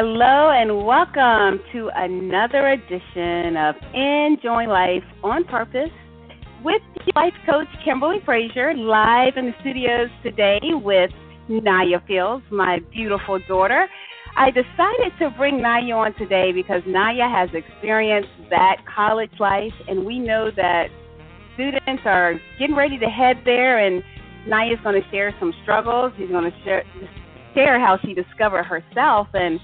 hello, and welcome to another edition of Enjoying Life on Purpose with life coach Kimberly Frazier live in the studios today with Niya Fields, my beautiful daughter. I decided to bring Niya on today because Niya has experienced that college life, and we know that students are getting ready to head there, and Niya's going to share some struggles. She's going to share share how she discovered herself and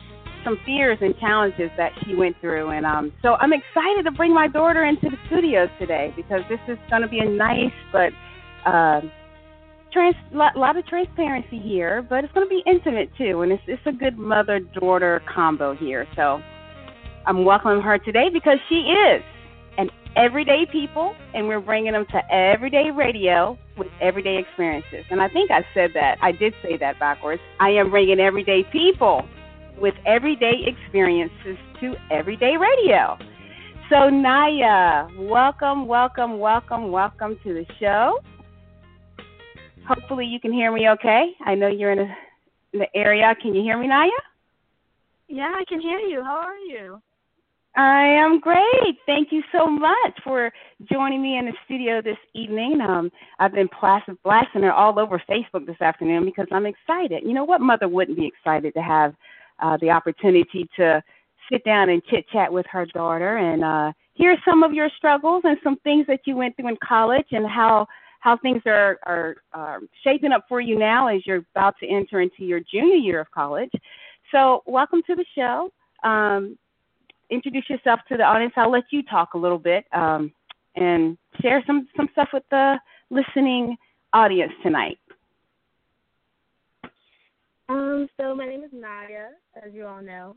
some fears and challenges that she went through. And um, so I'm excited to bring my daughter into the studios today because this is going to be a nice but uh, trans lot, lot of transparency here, but it's going to be intimate too, and it's it's a good mother daughter combo here. So I'm welcoming her today because she is an everyday people, and we're bringing them to everyday radio with everyday experiences. And I think I said that. I did say that backwards. I am bringing everyday people with everyday experiences to everyday radio. So, Niya, welcome, welcome, welcome, welcome to the show. Hopefully, you can hear me okay. I know you're in, a, in the area. Can you hear me, Niya? Yeah, I can hear you. How are you? I am great. Thank you so much for joining me in the studio this evening. Um, I've been blasting, blasting her all over Facebook this afternoon because I'm excited. You know what mother wouldn't be excited to have uh, the opportunity to sit down and chit chat with her daughter and uh, hear some of your struggles and some things that you went through in college and how how things are are shaping up for you now as you're about to enter into your junior year of college. So, welcome to the show. Um, introduce yourself to the audience. I'll let you talk a little bit um, and share some some stuff with the listening audience tonight. Um, so my name is Niya, as you all know.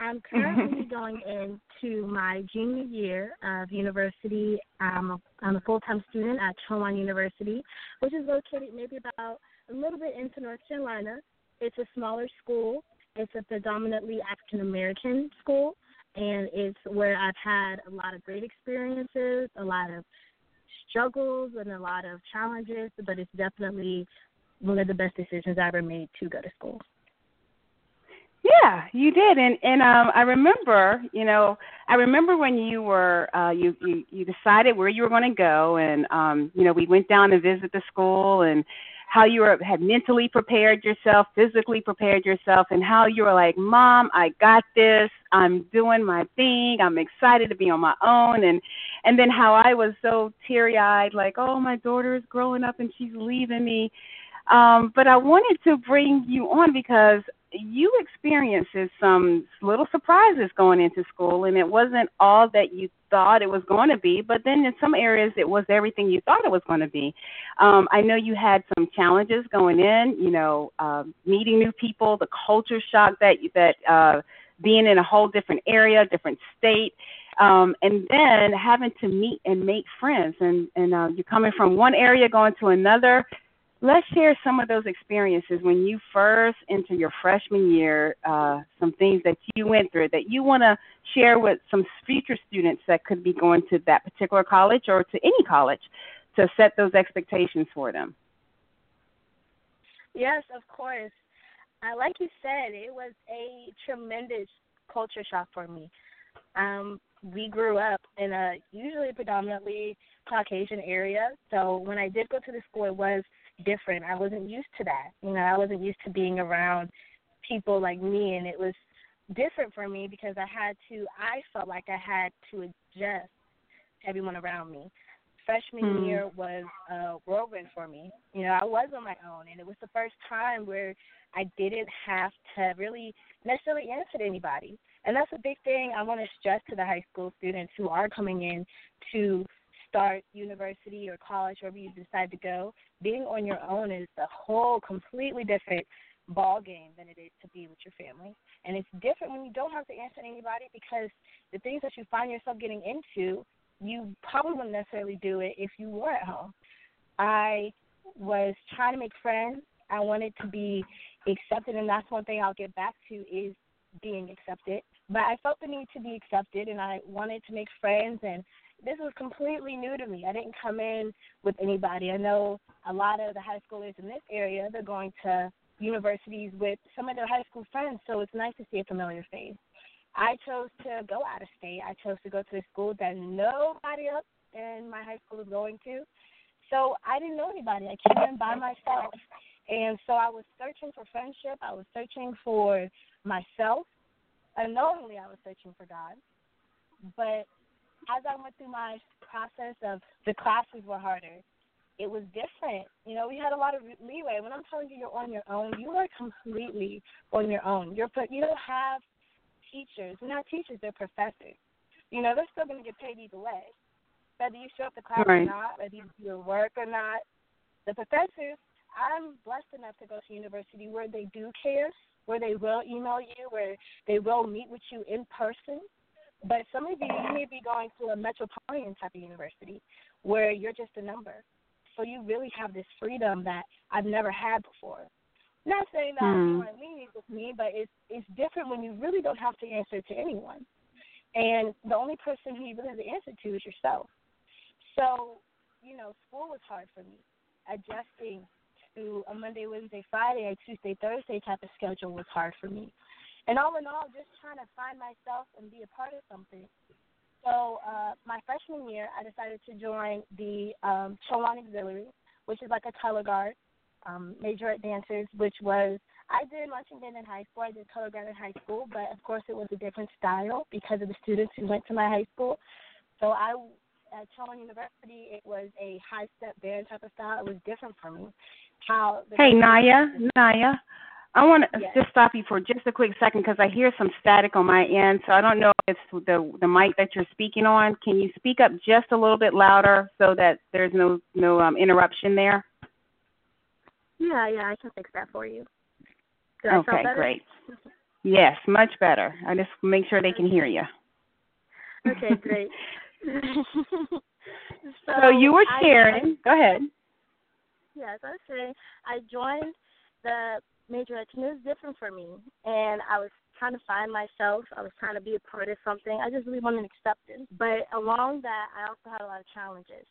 I'm currently going into my junior year of university. Um, I'm a full-time student at Chowan University, which is located maybe about a little bit into North Carolina. It's a smaller school. It's a predominantly African American school, and it's where I've had a lot of great experiences, a lot of struggles, and a lot of challenges. But it's definitely one of the best decisions I ever made to go to school. Yeah, you did, and and um, I remember, you know, I remember when you were uh, you, you you decided where you were going to go, and um, you know, we went down to visit the school, and how you were had mentally prepared yourself, physically prepared yourself, and how you were like, "Mom, I got this. I'm doing my thing. I'm excited to be on my own." And and then how I was so teary-eyed, like, "Oh, my daughter is growing up and she's leaving me." Um, but I wanted to bring you on because you experienced some little surprises going into school, and it wasn't all that you thought it was going to be, but then in some areas it was everything you thought it was going to be. Um, I know you had some challenges going in, you know, uh, meeting new people, the culture shock that that uh, being in a whole different area, different state. Um, and then having to meet and make friends, and and uh, you're coming from one area going to another, let's share some of those experiences when you first enter your freshman year, uh, some things that you went through that you want to share with some future students that could be going to that particular college or to any college to set those expectations for them. Yes, of course. Uh, like you said, it was a tremendous culture shock for me. Um, we grew up in a usually predominantly Caucasian area, so when I did go to the school, it was different. I wasn't used to that. You know, I wasn't used to being around people like me, and it was different for me because I had to. I felt like I had to adjust to everyone around me. Freshman Hmm. year was a whirlwind for me. You know, I was on my own, and it was the first time where I didn't have to really necessarily answer to anybody. And that's a big thing I want to stress to the high school students who are coming in to start university or college, wherever you decide to go. Being on your own is a whole completely different ball game than it is to be with your family. And it's different when you don't have to answer anybody because the things that you find yourself getting into, you probably wouldn't necessarily do it if you were at home. I was trying to make friends. I wanted to be accepted, and that's one thing I'll get back to is being accepted. But I felt the need to be accepted, and I wanted to make friends. And this was completely new to me. I didn't come in with anybody. I know a lot of the high schoolers in this area they're going to universities with some of their high school friends, so it's nice to see a familiar face. I chose to go out of state. I chose to go to a school that nobody else in my high school was going to. So I didn't know anybody. I came in by myself. And so I was searching for friendship. I was searching for myself. Unknowingly, I was searching for God. But as I went through my process of the classes were harder, it was different. You know, we had a lot of leeway. When I'm telling you you're on your own, you are completely on your own. You're put, you don't have teachers. They're not teachers, they're professors. You know, they're still going to get paid either way. Whether you show up to class Right. or not, whether you do your work or not. The professors, I'm blessed enough to go to university where they do care, where they will email you, where they will meet with you in person. But some of you, you may be going to a metropolitan type of university where you're just a number. So you really have this freedom that I've never had before. Not saying that Hmm. you want to leave with me, but it's it's different when you really don't have to answer to anyone, and the only person who you really have to answer to is yourself. So, you know, school was hard for me. Adjusting to a Monday, Wednesday, Friday, a Tuesday, Thursday type of schedule was hard for me. And all in all, just trying to find myself and be a part of something. So, uh, my freshman year, I decided to join the um, Chowan Auxiliary, which is like a color guard um, majorette dancers, which was I did marching band in high school. I did color guard in high school, but of course it was a different style because of the students who went to my high school. So I at Chowan University, it was a high step band type of style. It was different for me. How the Hey, Niya, Niya, I want to Yes. just stop you for just a quick second because I hear some static on my end, so I don't know if it's the the mic that you're speaking on. Can you speak up just a little bit louder so that there's no no um, interruption there? Yeah, yeah, I can fix that for you. Did I Okay, great. Yes, much better. I just make sure they can hear you. Okay, great. So you were I- sharing. Go ahead. Yes, I was saying I joined the major it was different for me, and I was trying to find myself. I was trying to be a part of something. I just really wanted acceptance. But along that, I also had a lot of challenges.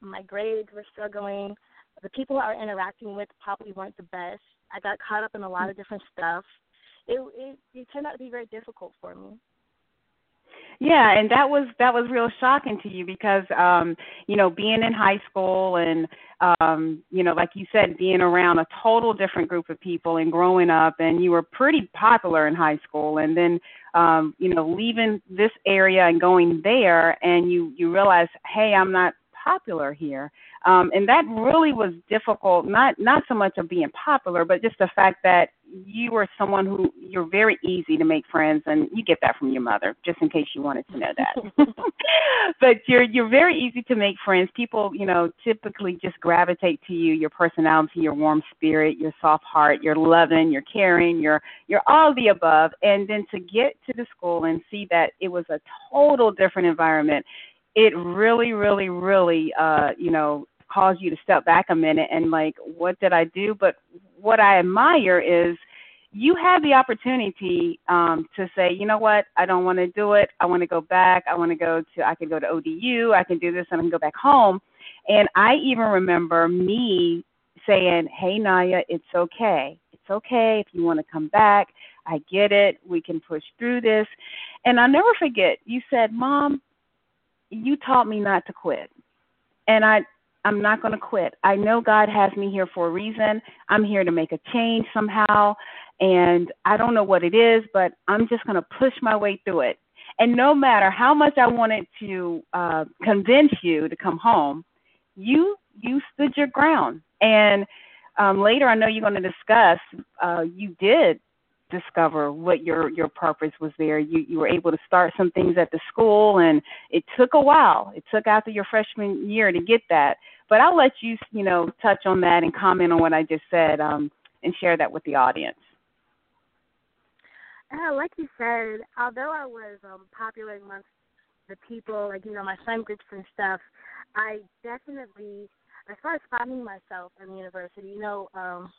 My grades were struggling. The people I was interacting with probably weren't the best. I got caught up in a lot of different stuff. It it, it turned out to be very difficult for me. Yeah, and that was that was real shocking to you because um, you know, being in high school and um, you know, like you said, being around a total different group of people and growing up and you were pretty popular in high school and then um, you know, leaving this area and going there and you you realize, hey, I'm not popular here. Um, and that really was difficult, not not so much of being popular, but just the fact that you were someone who you're very easy to make friends and you get that from your mother, just in case you wanted to know that. but you're you're very easy to make friends. People, you know, typically just gravitate to you, your personality, your warm spirit, your soft heart, your loving, your caring, your you're all the above. And then to get to the school and see that it was a total different environment, it really, really, really uh, you know, caused you to step back a minute and like, what did I do? But what I admire is you had the opportunity um, to say, you know what, I don't want to do it. I want to go back. I want to go to, I can go to ODU. I can do this and I can go back home. And I even remember me saying, hey, Niya, it's okay. It's okay if you want to come back. I get it. We can push through this. And I'll never forget, you said, Mom, you taught me not to quit. And I, I'm not going to quit. I know God has me here for a reason. I'm here to make a change somehow. and I don't know what it is, but I'm just going to push my way through it. And no matter how much I wanted to uh, convince you to come home, you you stood your ground. And um, later, I know you're going to discuss. Uh, you did discover what your your purpose was there. You you were able to start some things at the school, and it took a while. It took after your freshman year to get that. But I'll let you you know touch on that and comment on what I just said, um, and share that with the audience. Uh, like you said, although I was um, popular amongst the people, like you know my friend groups and stuff, I definitely, as far as finding myself in the university, you know, um,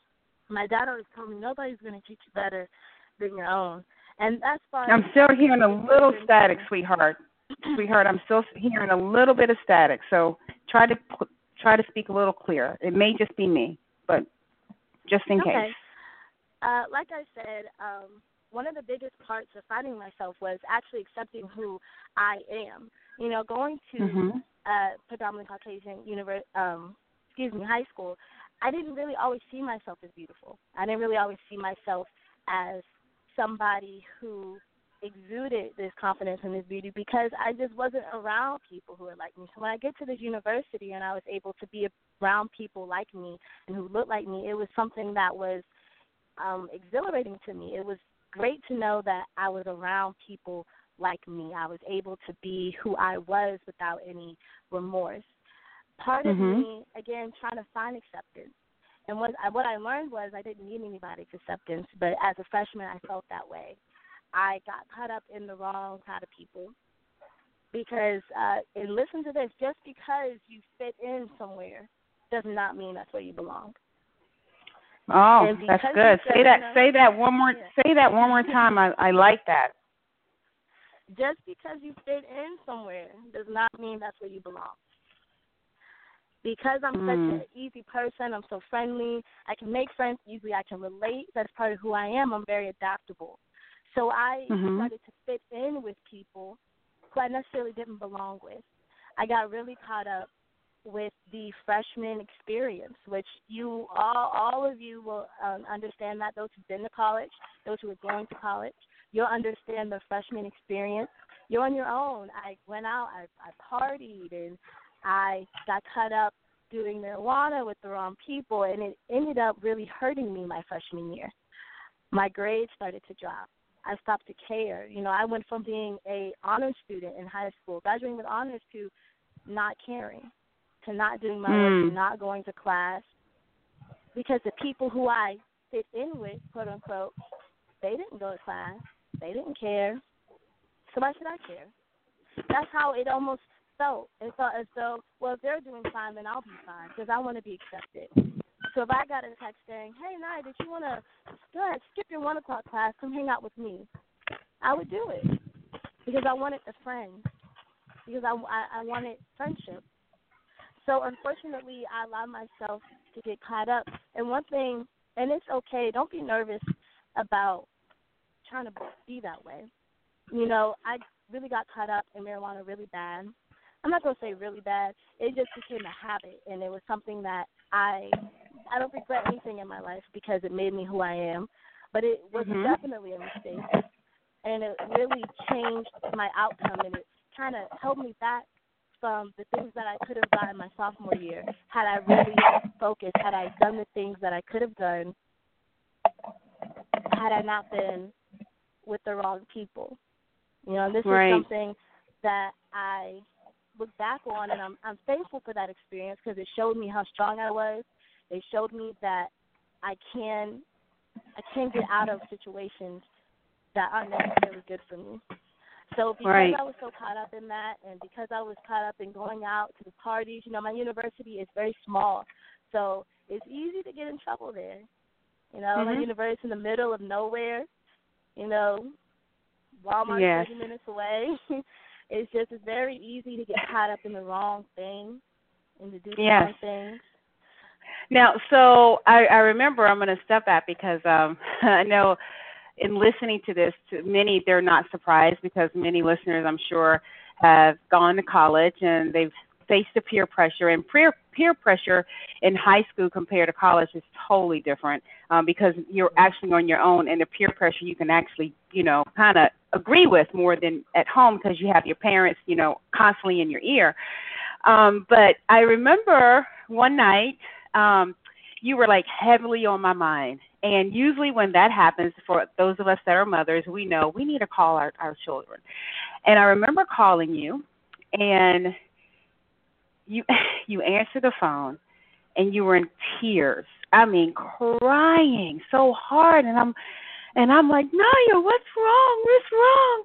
my dad always told me nobody's going to teach you better than your own, and that's why I'm still hearing a little static, sweetheart. sweetheart, I'm still hearing a little bit of static, so try to try to speak a little clearer. It may just be me, but just in okay. case. Uh, like I said, um, one of the biggest parts of finding myself was actually accepting who I am. You know, going to mm-hmm. uh, predominantly Caucasian university, um, excuse me, high school, I didn't really always see myself as beautiful. I didn't really always see myself as somebody who exuded this confidence and this beauty because I just wasn't around people who were like me. So when I get to this university and I was able to be around people like me and who looked like me, it was something that was um exhilarating to me. It was great to know that I was around people like me. I was able to be who I was without any remorse. Part mm-hmm. of me, again, trying to find acceptance. And what I, what I learned was I didn't need anybody's acceptance, but as a freshman, I felt that way. I got caught up in the wrong kind of people because, uh, and listen to this, just because you fit in somewhere does not mean that's where you belong. Oh, that's good. Say that. Say that one more. Yeah. Say that one more time. I I like that. Just because you fit in somewhere does not mean that's where you belong. Because I'm mm. such an easy person, I'm so friendly. I can make friends easily. I can relate. That's part of who I am. I'm very adaptable. So I mm-hmm. started to fit in with people who I necessarily didn't belong with. I got really caught up with the freshman experience, which you all all of you will um, understand that those who've been to college, those who are going to college, you'll understand the freshman experience. You're on your own. I went out, I, I partied, and I got caught up doing marijuana with the wrong people, and it ended up really hurting me my freshman year. My grades started to drop. I stopped to care. You know, I went from being a honors student in high school, graduating with honors, to not caring to not doing my mm. work, to not going to class, because the people who I fit in with, quote unquote, they didn't go to class, they didn't care. So why should I care? That's how it almost felt. It so as though, well, if they're doing fine, then I'll be fine because I want to be accepted. So if I got a text saying, "Hey, Nye, did you want to ahead, skip your one o'clock class, come hang out with me?" I would do it because I wanted the friends, because I I, I wanted friendship. So unfortunately, I allow myself to get caught up. And one thing, and it's okay. Don't be nervous about trying to be that way. You know, I really got caught up in marijuana really bad. I'm not gonna say really bad. It just became a habit, and it was something that I I don't regret anything in my life because it made me who I am. But it was mm-hmm. definitely a mistake, and it really changed my outcome, and it kind of held me back from the things that I could have gotten my sophomore year had I really focused, had I done the things that I could have done, had I not been with the wrong people. You know, this right. is something that I look back on, and I'm I'm thankful for that experience because it showed me how strong I was. It showed me that I can I can get out of situations that aren't necessarily good for me. So because right. I was so caught up in that, and because I was caught up in going out to the parties, you know, my university is very small, so it's easy to get in trouble there. You know, mm-hmm. my university in the middle of nowhere. You know, Walmart yes. thirty minutes away. it's just it's very easy to get caught up in the wrong thing and to do the yes. wrong things. Now, so I, I remember I'm going to step back because um, I know in listening to this, to many they're not surprised because many listeners, I'm sure, have gone to college and they've faced the peer pressure. And peer peer pressure in high school compared to college is totally different. um, because you're actually on your own, and the peer pressure you can actually, you know, kind of agree with more than at home because you have your parents, you know, constantly in your ear. Um, but I remember one night um, you were like heavily on my mind. And usually when that happens, for those of us that are mothers, we know we need to call our, our children. And I remember calling you, and you you answered the phone, and you were in tears. I mean, crying so hard, and I'm and I'm like, Niya, what's wrong? What's wrong?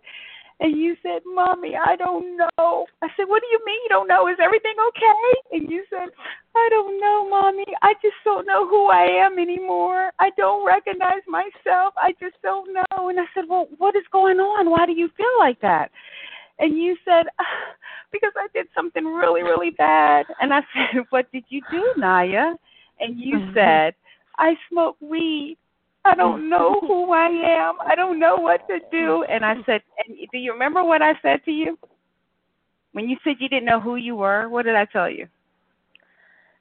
And you said, Mommy, I don't know. I said, What do you mean you don't know? Is everything okay? And you said, I don't know, Mommy. I just don't know who I am anymore. I don't recognize myself. I just don't know. And I said, Well, what is going on? Why do you feel like that? And you said, Because I did something really, really bad. And I said, What did you do, Niya? And you mm-hmm. said, I smoke weed. I don't know who I am. I don't know what to do. And I said, and do you remember what I said to you? When you said you didn't know who you were, what did I tell you?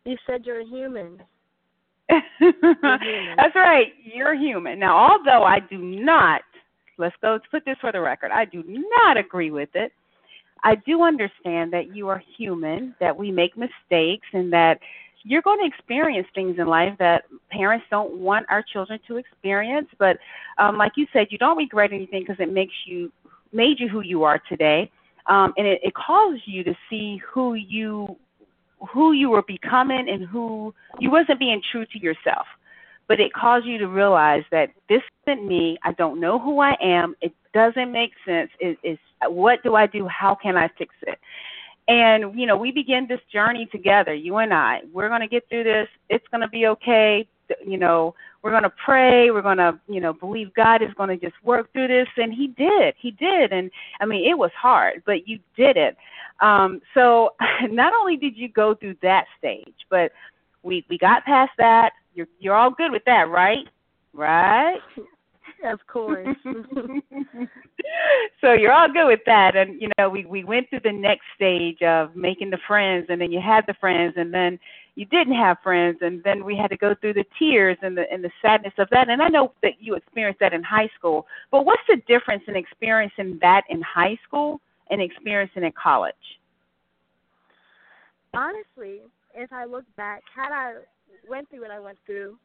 You said you're a human. human. That's right. You're human. Now, although I do not, let's go put this for the record, I do not agree with it. I do understand that you are human, that we make mistakes, and that you're going to experience things in life that parents don't want our children to experience. But um, like you said, you don't regret anything because it makes you made you who you are today, um, and it, it calls you to see who you who you were becoming and who you wasn't being true to yourself. But it caused you to realize that this isn't me. I don't know who I am. It doesn't make sense. It is what do I do? How can I fix it? And, you know, we begin this journey together, you and I. We're going to get through this. It's going to be okay. You know, we're going to pray. We're going to, you know, believe God is going to just work through this. And He did. He did. And I mean, it was hard, but you did it. Um, so not only did you go through that stage, but we we got past that. You're you're all good with that, right? Right? of course. so you're all good with that, and you know we we went through the next stage of making the friends, and then you had the friends, and then you didn't have friends, and then we had to go through the tears and the and the sadness of that. And I know that you experienced that in high school, but what's the difference in experiencing that in high school and experiencing it in college? Honestly, if I look back, had I went through what I went through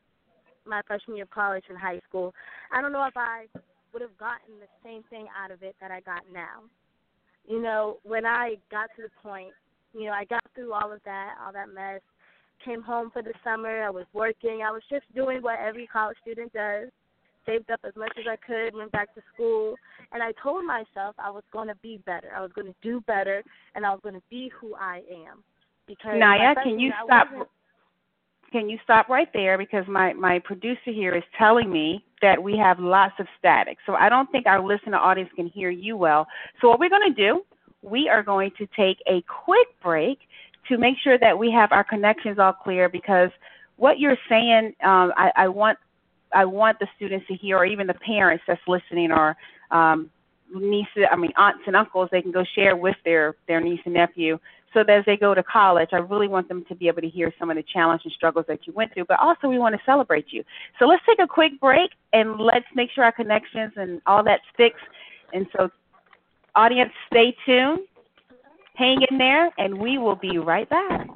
my freshman year of college and high school, I don't know if I would have gotten the same thing out of it that I got now. You know, when I got to the point, you know, I got through all of that, all that mess, came home for the summer, I was working, I was just doing what every college student does. Saved up as much as I could, went back to school, and I told myself I was going to be better. I was going to do better, and I was going to be who I am. Because Niya, can you stop? can you stop right there because my my producer here is telling me that we have lots of static. So I don't think our listener audience can hear you well. So what we're going to do, we are going to take a quick break to make sure that we have our connections all clear because what you're saying, um, I, I want I want the students to hear, or even the parents that's listening, or um, nieces, I mean aunts and uncles, they can go share with their their niece and nephew so that as they go to college, I really want them to be able to hear some of the challenges and struggles that you went through, but also we want to celebrate you. So let's take a quick break and let's make sure our connections and all that sticks. And so, audience, stay tuned, hang in there, and we will be right back.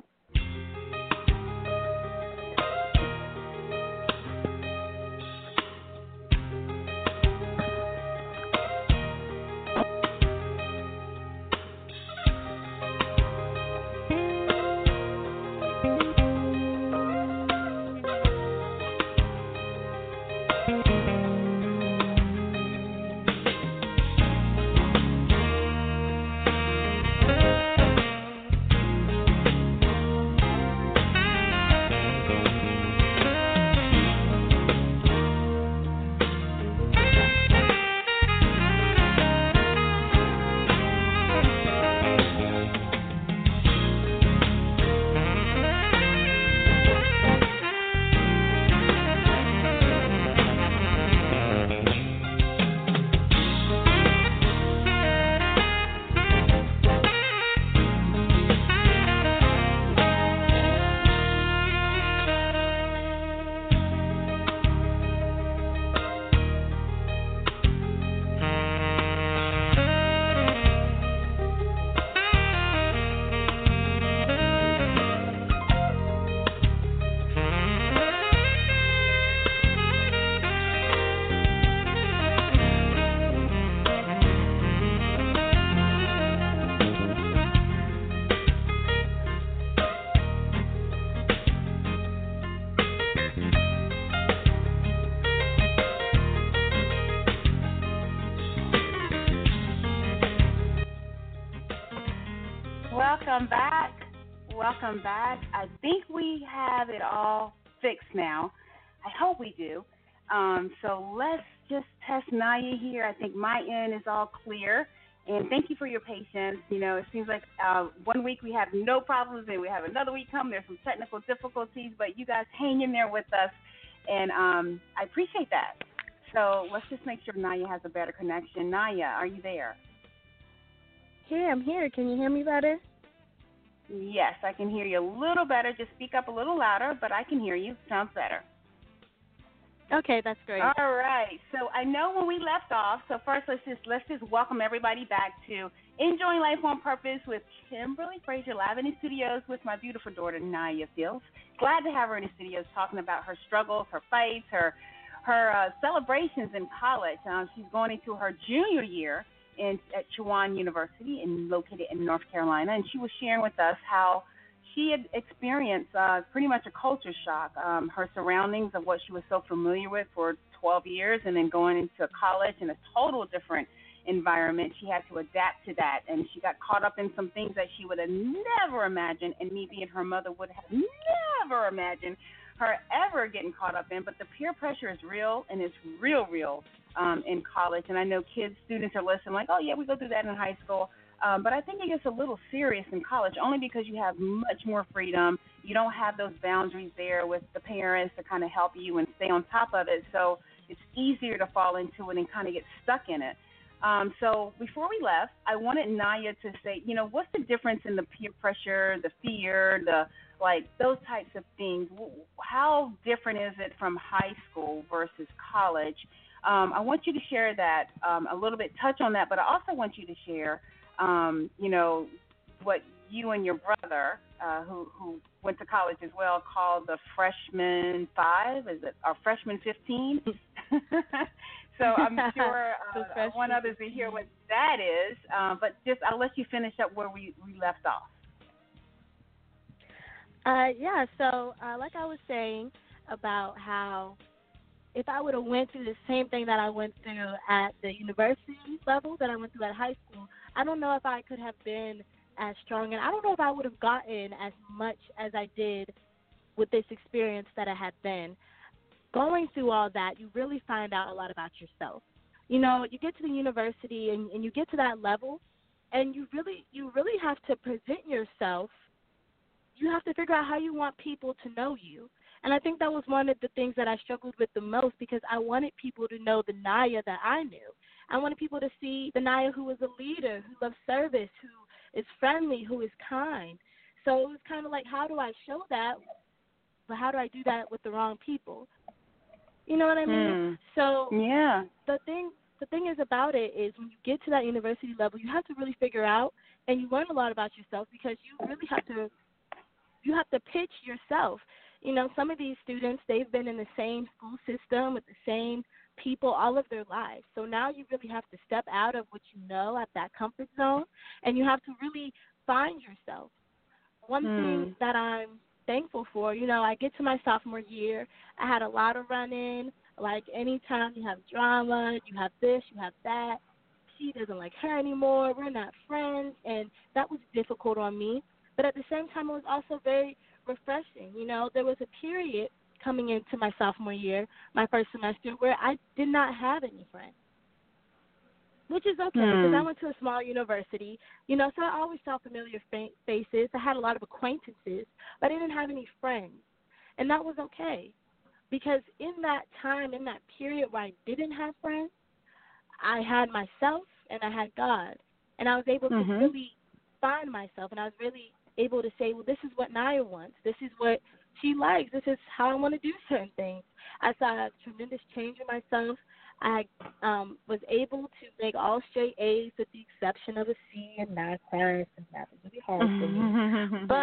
Back. I think we have it all fixed now. I hope we do. Um, so let's just test Niya here. I think my end is all clear. And thank you for your patience. You know, it seems like uh, one week we have no problems, and we have another week come. There's some technical difficulties, but you guys hang in there with us, and um, I appreciate that. So let's just make sure Niya has a better connection. Niya, are you there? Hey, I'm here. Can you hear me better? Yes, I can hear you a little better. Just speak up a little louder, but I can hear you. Sounds better. Okay, that's great. All right. So I know when we left off. So first, let's just let's just welcome everybody back to Enjoying Life on Purpose with Kimberly Frazier live in the studios with my beautiful daughter Niya Fields. Glad to have her in the studios talking about her struggles, her fights, her her uh, celebrations in college. Um, she's going into her junior year in at Chowan University, in located in North Carolina, and she was sharing with us how she had experienced uh, pretty much a culture shock. Um, her surroundings of what she was so familiar with for 12 years, and then going into college in a total different environment, she had to adapt to that, and she got caught up in some things that she would have never imagined, and me being her mother would have never imagined her ever getting caught up in. But the peer pressure is real, and it's real, real um, in college. And I know kids, students are listening, like, oh yeah, we go through that in high school. Um, but I think it gets a little serious in college only because you have much more freedom. You don't have those boundaries there with the parents to kind of help you and stay on top of it. So it's easier to fall into it and kind of get stuck in it. Um, so before we left, I wanted Niya to say, you know, what's the difference in the peer pressure, the fear, the like those types of things? How different is it from high school versus college? Um, I want you to share that um, a little bit, touch on that, but I also want you to share um, you know, what you and your brother, uh, who who went to college as well, called the freshman five. Is it or freshman fifteen? so I'm sure uh, I want others to hear what that is. Uh, but just I'll let you finish up where we we left off. Uh, yeah. So uh, like I was saying about how if I would have went through the same thing that I went through at the university level that I went through at high school, I don't know if I could have been as strong, and I don't know if I would have gotten as much as I did with this experience that I had then. Going through all that, you really find out a lot about yourself. You know, you get to the university and, and you get to that level, and you really you really have to present yourself. You have to figure out how you want people to know you. And I think that was one of the things that I struggled with the most because I wanted people to know the Niya that I knew. I wanted people to see the Niya who is a leader, who loves service, who is friendly, who is kind. So it was kind of like, how do I show that? But how do I do that with the wrong people? You know what I mean? Hmm. So yeah, the thing the thing is about it is when you get to that university level, you have to really figure out and you learn a lot about yourself because you really have to you have to pitch yourself. You know, some of these students they've been in the same school system with the same people all of their lives. So now you really have to step out of what you know at that comfort zone and you have to really find yourself. One Hmm. thing that I'm thankful for, you know, I get to my sophomore year, I had a lot of running. Like anytime you have drama, you have this, you have that. She doesn't like her anymore. We're not friends, and that was difficult on me. But at the same time, it was also very refreshing. You know, there was a period coming into my sophomore year, my first semester, where I did not have any friends. Which is okay because Hmm. I went to a small university, you know, so I always saw familiar faces. I had a lot of acquaintances, but I didn't have any friends, and that was okay because in that time, in that period where I didn't have friends, I had myself and I had God, and I was able to Mhm. really find myself, and I was really able to say, well, this is what Niya wants. This is what she likes. This is how I want to do certain things. I saw a tremendous change in myself. I um, was able to make all straight A's with the exception of a C in math class, and math is really hard for me. But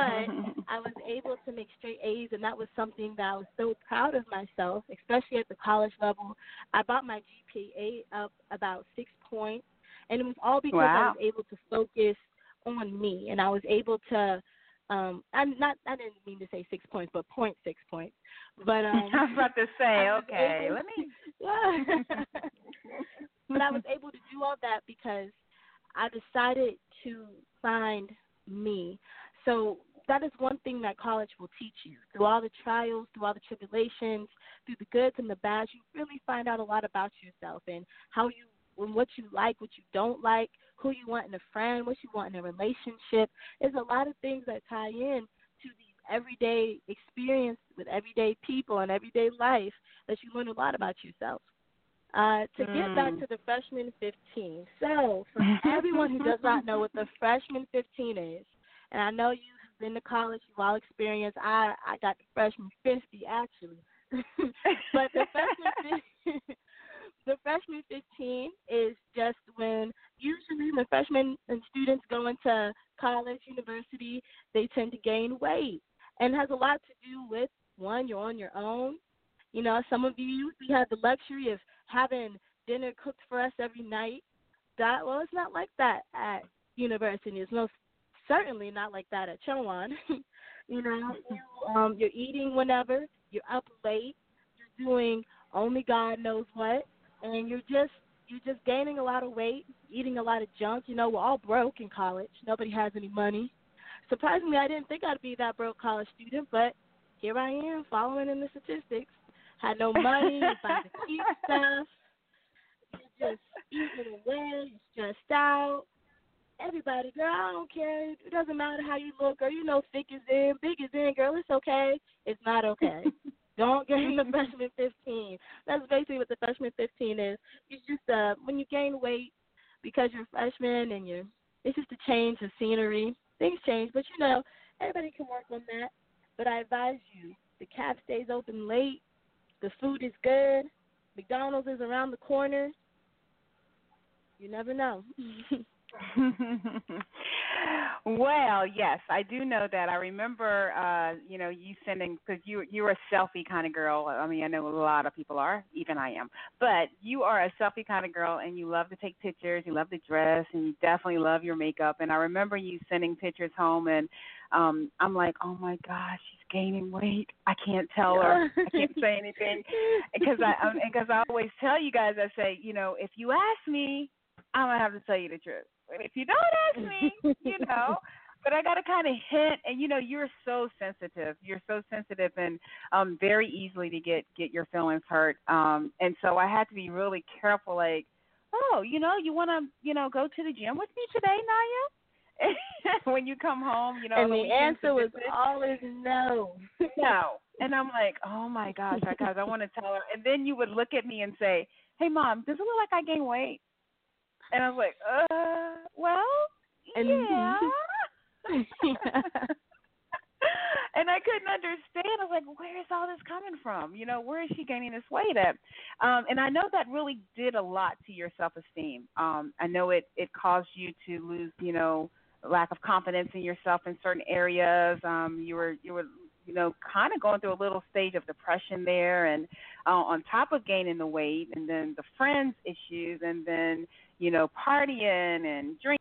I was able to make straight A's, and that was something that I was so proud of myself, especially at the college level. I brought my GPA up about six points, and it was all because I was able to focus on me, and I was able to. Um, I'm not. I didn't mean to say six points, but point six points. But um, I was about to say, okay, able let me. yeah. but I was able to do all that because I decided to find me. So that is one thing that college will teach you. Through all the trials, through all the tribulations, through the goods and the bads, you really find out a lot about yourself and how you and what you like, what you don't like, who you want in a friend, what you want in a relationship. There's a lot of things that tie in to these everyday experience with everyday people and everyday life that you learn a lot about yourself. Uh, to mm. get back mm. to the freshman 15. So, for everyone who does not know what the freshman 15 is, and I know you've been to college, you've all experienced. I I got the freshman 50 actually, but the freshman the freshman 15 is just when usually when freshmen and students go into college, university, they tend to gain weight, and has a lot to do with one, you're on your own. You know, some of you we have the luxury of having dinner cooked for us every night. That well, it's not like that at university. It's most certainly not like that at Chowan. you know, you, um, you're eating whenever, you're up late, you're doing only God knows what, and you're just you're just gaining a lot of weight, eating a lot of junk. You know, we're all broke in college. Nobody has any money. Surprisingly, I didn't think I'd be that broke college student, but here I am, following in the statistics. Had no money, buy the cheap stuff. You're just eating away, you're stressed out everybody, girl, I don't care. It doesn't matter how you look, girl. You know, thick is in, big is in, girl. It's okay. It's not okay. don't gain the freshman 15. That's basically what the freshman 15 is. It's just uh when you gain weight because you're a freshman and you're. It's just a change of scenery. Things change, but you know, everybody can work on that. But I advise you, the caf stays open late. The food is good. McDonald's is around the corner. You never know. well, yes, I do know that. I remember, uh, you know, you sending because you you're a selfie kind of girl. I mean, I know a lot of people are, even I am. But you are a selfie kind of girl, and you love to take pictures. You love to dress, and you definitely love your makeup. And I remember you sending pictures home, and um I'm like, oh my gosh, she's gaining weight. I can't tell her. I can't say anything because I because I always tell you guys. I say, you know, if you ask me, I'm gonna have to tell you the truth if you don't ask me, you know. But I got to kind of hint, and you know, you're so sensitive. You're so sensitive, and um, very easily to get get your feelings hurt. Um, and so I had to be really careful. Like, oh, you know, you want to, you know, go to the gym with me today, Niya? when you come home, you know. And the answer was always no. no. And I'm like, oh my gosh, guys, I want to tell her. And then you would look at me and say, hey, mom, does it look like I gained weight? And I was like, uh, well, and yeah. and I couldn't understand. I was like, where is all this coming from? You know, where is she gaining this weight at? Um, and I know that really did a lot to your self esteem. Um, I know it it caused you to lose, you know, lack of confidence in yourself in certain areas. Um, you were you were you know, kind of going through a little stage of depression there, and uh, on top of gaining the weight, and then the friends issues, and then you know, partying and drinking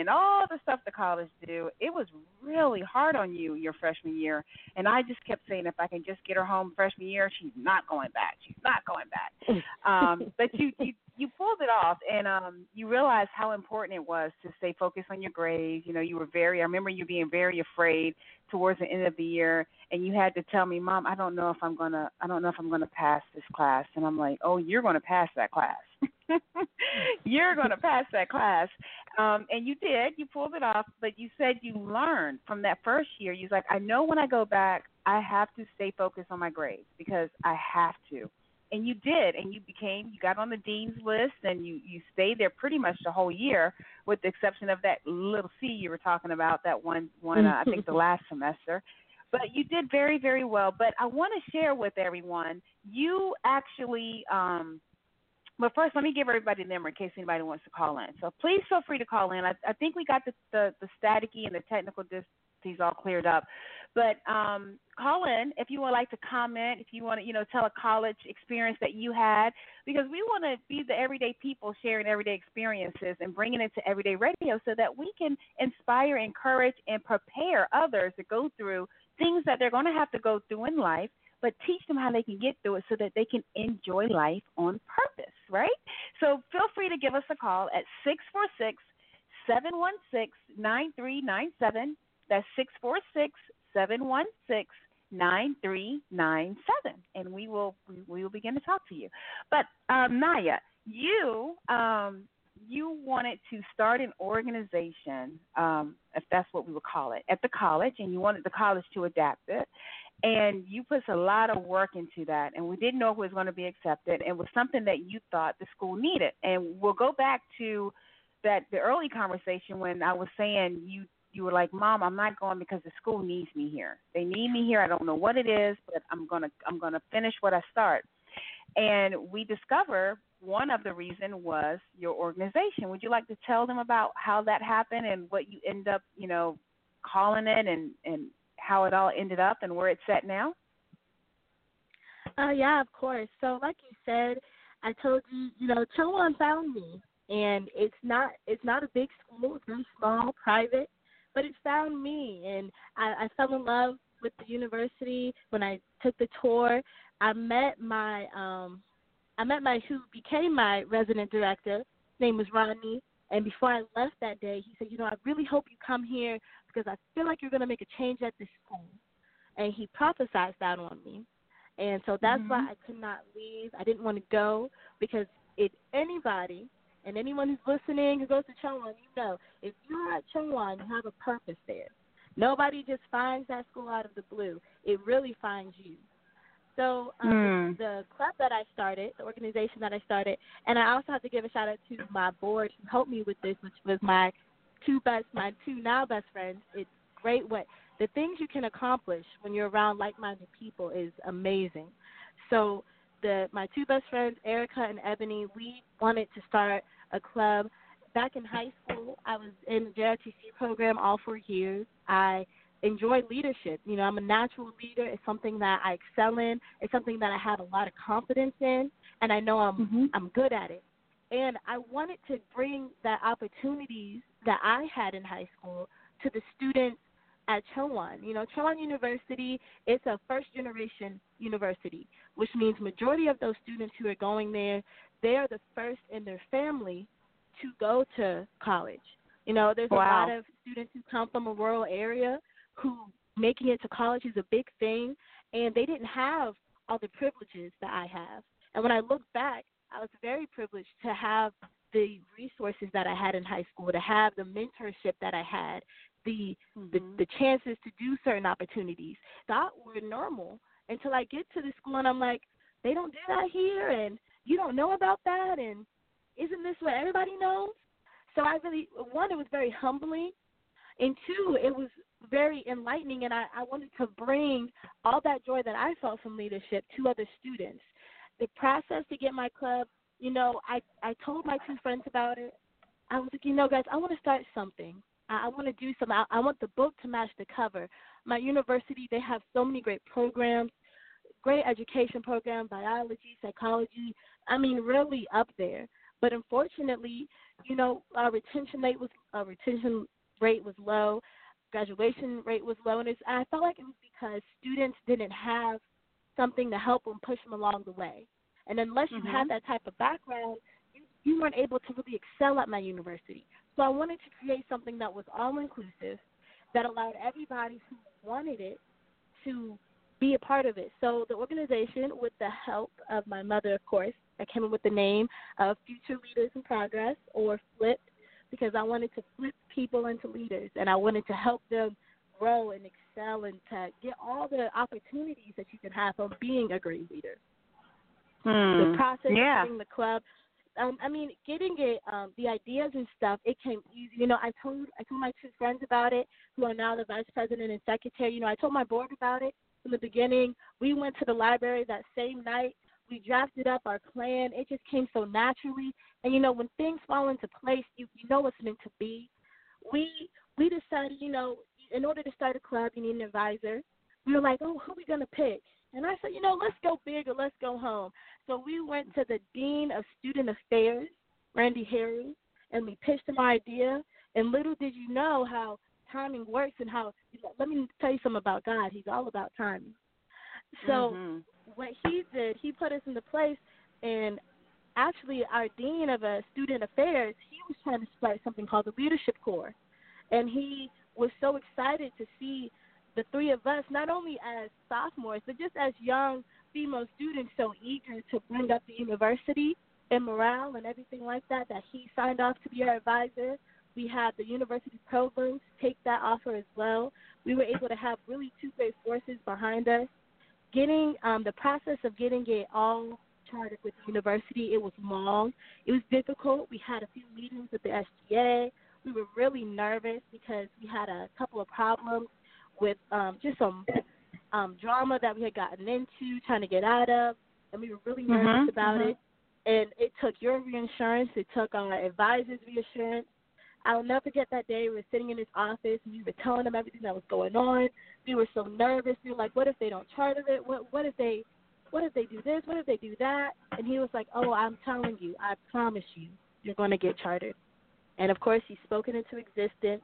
and all the stuff the college do. It was really hard on you your freshman year. And I just kept saying, if I can just get her home freshman year, she's not going back. She's not going back. um, but you, you you pulled it off, and um, you realized how important it was to stay focused on your grades. You know, you were very. I remember you being very afraid towards the end of the year, and you had to tell me, "Mom, I don't know if I'm gonna. I don't know if I'm gonna pass this class." And I'm like, "Oh, you're gonna pass that class." You're going to pass that class. Um, and you did. You pulled it off, but you said you learned from that first year. You was like, I know when I go back, I have to stay focused on my grades because I have to. And you did, and you became, you got on the dean's list, and you you stayed there pretty much the whole year, with the exception of that little C you were talking about, that one one uh, I think the last semester. But you did very very well. But I want to share with everyone, you actually um, but first, let me give everybody the number in case anybody wants to call in. So please feel free to call in. I, I think we got the, the, the staticky and the technical difficulties all cleared up. But um, call in if you would like to comment, if you want to, you know, tell a college experience that you had, because we want to be the everyday people sharing everyday experiences and bringing it to everyday radio so that we can inspire, encourage, and prepare others to go through things that they're going to have to go through in life but teach them how they can get through it so that they can enjoy life on purpose, right? So feel free to give us a call at 646 seven one six nine three nine seven. That's six four six seven one six nine three nine seven, and we will we will begin to talk to you. But um, Niya, you um, you wanted to start an organization, um, if that's what we would call it, at the college, and you wanted the college to adapt it. And you put a lot of work into that, and we didn't know if it was going to be accepted. And was something that you thought the school needed. And we'll go back to that the early conversation when I was saying you you were like, "Mom, I'm not going because the school needs me here. They need me here. I don't know what it is, but I'm gonna I'm gonna finish what I start." And we discover one of the reason was your organization. Would you like to tell them about how that happened and what you end up, you know, calling it and and how it all ended up and where it's at now? Uh, yeah, of course. So, like you said, I told you, you know, Chowan found me, and it's not it's not a big school. It's very small, private, but it found me, and I, I fell in love with the university when I took the tour. I met my um I met my who became my resident director. His name was Rodney. And before I left that day, he said, "You know, I really hope you come here because I feel like you're going to make a change at this school." And he prophesied that on me. And so that's mm-hmm. why I could not leave. I didn't want to go because if anybody and anyone who's listening who goes to Chowan, you know, if you're at Chowan, you have a purpose there. Nobody just finds that school out of the blue. It really finds you. So um, mm. the club that I started, the organization that I started, and I also have to give a shout out to my board who helped me with this, which was my two best, my two now best friends. It's great what the things you can accomplish when you're around like-minded people is amazing. So the my two best friends, Erica and Ebony, we wanted to start a club. Back in high school, I was in the JROTC program all four years. I enjoy leadership. You know, I'm a natural leader. It's something that I excel in. It's something that I have a lot of confidence in, and I know I'm mm-hmm. I'm good at it. And I wanted to bring that opportunities that I had in high school to the students at Chowan. You know, Chowan University is a first generation university, which means majority of those students who are going there, they are the first in their family to go to college. You know, there's wow. a lot of students who come from a rural area who making it to college is a big thing, and they didn't have all the privileges that I have. And when I look back, I was very privileged to have the resources that I had in high school, to have the mentorship that I had, the mm-hmm. the, the chances to do certain opportunities that were normal until I get to the school and I'm like, they don't do that here, and you don't know about that, and isn't this what everybody knows? So I really one, it was very humbling, and two, it was very enlightening, and I, I wanted to bring all that joy that I felt from leadership to other students. The process to get my club, you know, I I told my two friends about it. I was like, you know, guys, I want to start something. I, I want to do something. I, I want the book to match the cover. My university, they have so many great programs, great education programs, biology, psychology. I mean, really up there. But unfortunately, you know, our retention rate was our retention rate was low graduation rate was low, and it's, I felt like it was because students didn't have something to help them push them along the way. And unless you mm-hmm. had that type of background, you, you weren't able to really excel at my university. So I wanted to create something that was all inclusive, that allowed everybody who wanted it to be a part of it. So the organization, with the help of my mother, of course, I came up with the name of Future Leaders in Progress, or FLIP, because I wanted to flip people into leaders and I wanted to help them grow and excel and to get all the opportunities that you can have from being a great leader. Hmm. The process yeah. getting the club um, I mean, getting it, um, the ideas and stuff, it came easy. You know, I told I told my two friends about it, who are now the vice president and secretary. You know, I told my board about it from the beginning. We went to the library that same night we drafted up our plan. It just came so naturally. And you know, when things fall into place, you you know it's meant to be. We we decided, you know, in order to start a club, you need an advisor. We were like, oh, who are we gonna pick? And I said, you know, let's go big or let's go home. So we went to the dean of student affairs, Randy Harry, and we pitched him our idea. And little did you know how timing works and how. Let me tell you something about God. He's all about timing. So mm-hmm what he did, he put us into place, and actually, our dean of uh, student affairs, he was trying to start something called the Leadership Corps, and he was so excited to see the three of us, not only as sophomores, but just as young female students, so eager to bring up the university and morale and everything like that, that he signed off to be our advisor. We had the university provost take that offer as well. We were able to have really two great forces behind us. Getting um, the process of getting it all chartered with the university, it was long. It was difficult. We had a few meetings with the SGA. We were really nervous because we had a couple of problems with um, just some um, drama that we had gotten into, trying to get out of, and we were really nervous Mhm, about mhm. it. And it took your reinsurance, it took our advisor's reassurance. I'll never forget that day. We were sitting in his office, and we were telling him everything that was going on. We were so nervous. We were like, "What if they don't charter it? What What if they What if they do this? What if they do that?" And he was like, "Oh, I'm telling you, I promise you, you're going to get chartered." And of course, he spoke it into existence.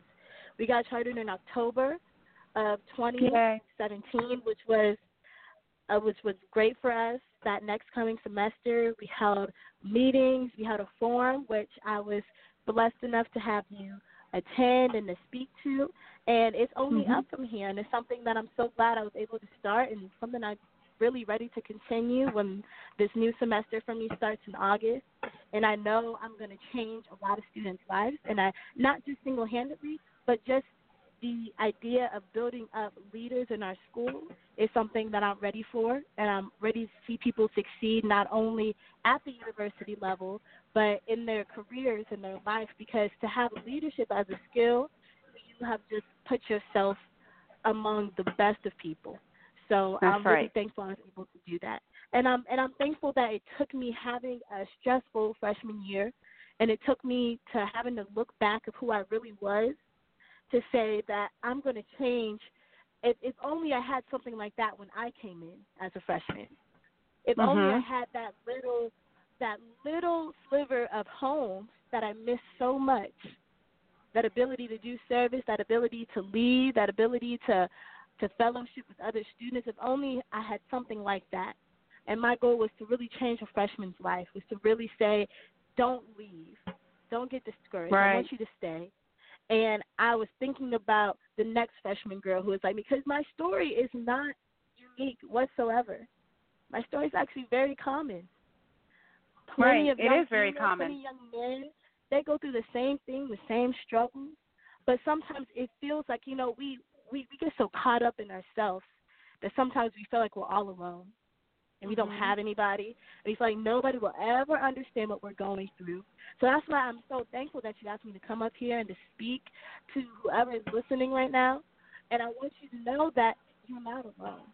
We got chartered in October of 2017, which was uh, which was great for us. That next coming semester, we held meetings. We had a forum, which I was blessed enough to have you attend and to speak to. And it's only Mhm. up from here, and it's something that I'm so glad I was able to start, and something I'm really ready to continue when this new semester for me starts in August. And I know I'm going to change a lot of students' lives, and I not just single-handedly, but just the idea of building up leaders in our school is something that I'm ready for, and I'm ready to see people succeed not only at the university level, but in their careers and their life. Because to have leadership as a skill, you have just put yourself among the best of people. So That's I'm really right. thankful I was able to do that, and I'm and I'm thankful that it took me having a stressful freshman year, and it took me to having to look back of who I really was to say that I'm going to change. If, if only I had something like that when I came in as a freshman. If only I Mhm. had that little, that little sliver of home that I miss so much. That ability to do service, that ability to lead, that ability to to fellowship with other students. If only I had something like that. And my goal was to really change a freshman's life. Was to really say, don't leave, don't get discouraged. I want you to stay and I was thinking about the next freshman girl who was like, because my story is not unique whatsoever. My story is actually very common. Plenty Right. of It young is very females, common. Plenty young men, they go through the same thing, the same struggles, but sometimes it feels like you know we we we get so caught up in ourselves that sometimes we feel like we're all alone and we don't Mhm. have anybody. And feel like nobody will ever understand what we're going through. So that's why I'm so thankful that you asked me to come up here and to speak to whoever is listening right now. And I want you to know that you're not alone.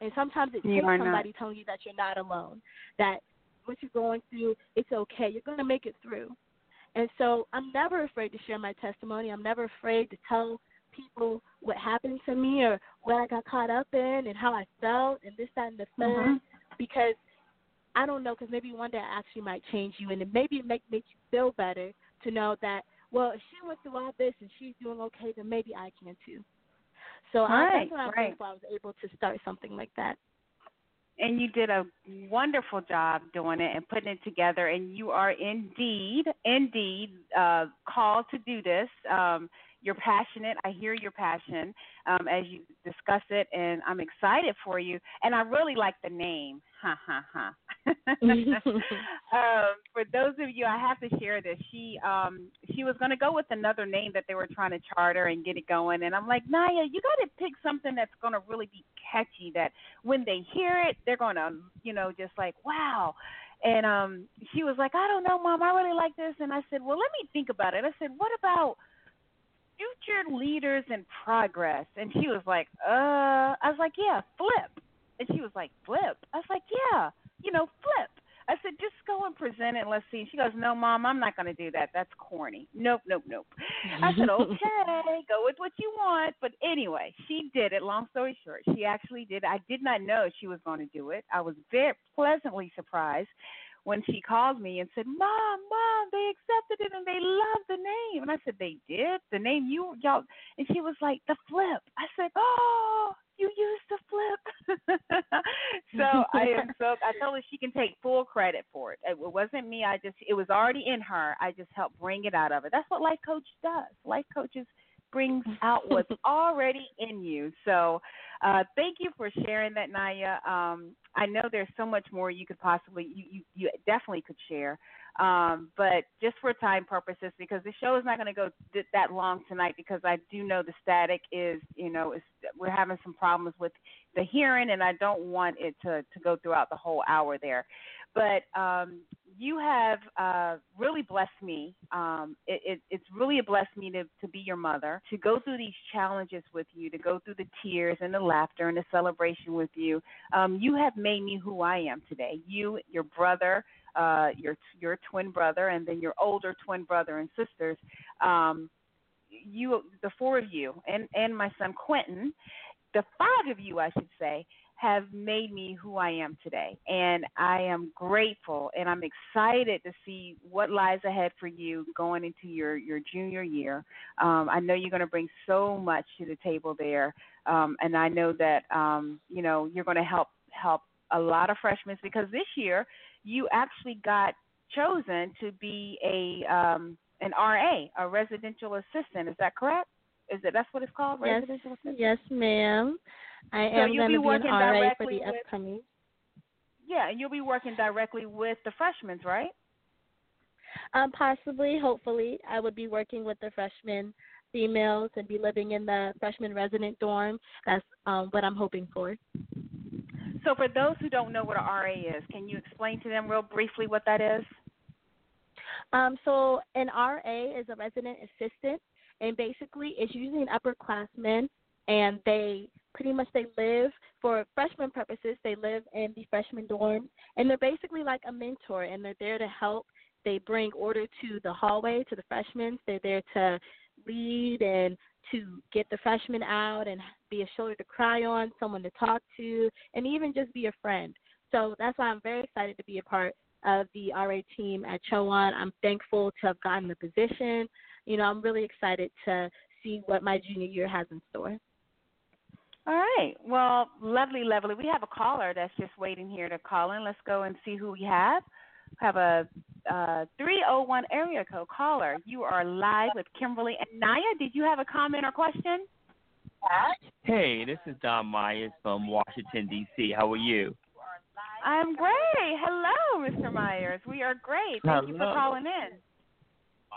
And sometimes it You takes are not. somebody telling you that you're not alone, that what you're going through, it's okay. You're going to make it through. And so I'm never afraid to share my testimony. I'm never afraid to tell people what happened to me or what I got caught up in and how I felt and this, that, and the 3rd Mhm. because I don't know, because maybe one day I actually might change you, and it maybe it make make you feel better to know that well, if she went through all this and she's doing okay, then maybe I can too. So I, that's why I'm right. I was able to start something like that. and you did a wonderful job doing it and putting it together and you are indeed indeed uh called to do this um you're passionate. I hear your passion um as you discuss it and i'm excited for you and i really like the name. Ha ha ha. Um for those of you i have to share this. She um she was going to go with another name that they were trying to charter and get it going and i'm like niya you got to pick something that's going to really be catchy that when they hear it, they're gonna, you know, just like, wow. And um she was like, I don't know, mom, I really like this. And I said, Well let me think about it. I said, What about future leaders in progress? And she was like, Uh I was like, Yeah, flip. And she was like, Flip? I was like, Yeah, you know, flip. I said, just go and present it and let's see. And She goes, no, mom, I'm not going to do that. That's corny. Nope, nope, nope. I said, okay, go with what you want. But anyway, she did it. Long story short, she actually did. I did not know she was going to do it. I was very pleasantly surprised when she called me and said, Mom, Mom, they accepted it and they love the name. And I said, They did? The name you, y'all. And she was like, The flip. I said, Oh, you used the flip. so I am so I told her she can take full credit for it. It wasn't me. I just it was already in her. I just helped bring it out of her. That's what life coach does. Life coaches brings out what's already in you. So, uh, thank you for sharing that, Niya. Um, I know there's so much more you could possibly you you, you definitely could share. Um, but just for time purposes, because the show is not going to go th- that long tonight, because I do know the static is, you know, is, we're having some problems with the hearing, and I don't want it to to go throughout the whole hour there. But um, you have uh, really blessed me. Um, it, it, it's really blessed me to, to be your mother, to go through these challenges with you, to go through the tears and the laughter and the celebration with you. Um, you have made me who I am today. You, your brother, uh, your your twin brother, and then your older twin brother and sisters. Um, you, the four of you, and and my son Quentin, the five of you, I should say, have made me who I am today. And I am grateful and I'm excited to see what lies ahead for you going into your, your junior year. Um, I know you're going to bring so much to the table there. Um, and I know that, um, you know, you're going to help, help a lot of freshmen because this year you actually got chosen to be a, um, an RA, a residential assistant. Is that correct? Is it that's what it's called? Yes, yes, ma'am. I so am going to be, be an RA for the with, upcoming. Yeah, and you'll be working directly with the freshmen, right? Um, possibly, hopefully, I would be working with the freshmen females and be living in the freshman resident dorm. That's um, what I'm hoping for. So, for those who don't know what an RA is, can you explain to them real briefly what that is? Um, so, an RA is a resident assistant, and basically, it's usually an upperclassman, and they pretty much they live for freshman purposes. They live in the freshman dorm, and they're basically like a mentor, and they're there to help. They bring order to the hallway to the freshmen. They're there to lead and to get the freshmen out and be a shoulder to cry on, someone to talk to, and even just be a friend. So that's why I'm very excited to be a part of the RA team at Chowan. I'm thankful to have gotten the position. You know, I'm really excited to see what my junior year has in store. All right. Well, lovely, lovely. We have a caller that's just waiting here to call in. Let's go and see who we have. We have a uh, 301 area code caller. You are live with Kimberly and Niya. Did you have a comment or question? Hey, this is Don Myers from Washington, D.C. How are you? I'm great. Hello, Mr. Myers. We are great. Thank Hello. you for calling in.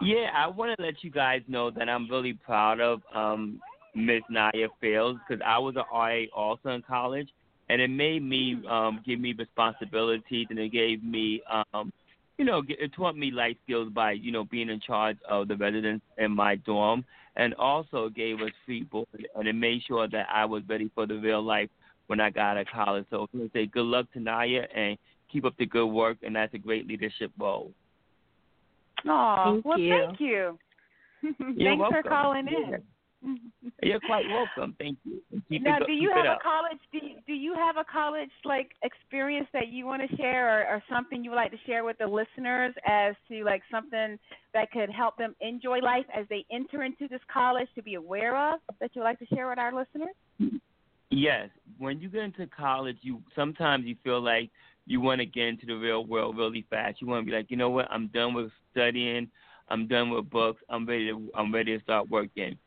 Yeah, I want to let you guys know that I'm really proud of um, Miss Niya Fields because I was an RA also in college, and it made me um, give me responsibilities, and it gave me, um, you know, it taught me life skills by you know being in charge of the residents in my dorm, and also gave us free board, and it made sure that I was ready for the real life when I got out of college. So I'm gonna say good luck to Niya and keep up the good work, and that's a great leadership role. Oh, well, you. thank you. You're Thanks for calling in. You're quite welcome. Thank you. Keep now, it, do you have a college? Do you, do you have a college like experience that you want to share, or, or something you would like to share with the listeners as to like something that could help them enjoy life as they enter into this college to be aware of that you'd like to share with our listeners? Yes, when you get into college, you sometimes you feel like you want to get into the real world really fast. You want to be like, you know what? I'm done with studying. I'm done with books. I'm ready to I'm ready to start working.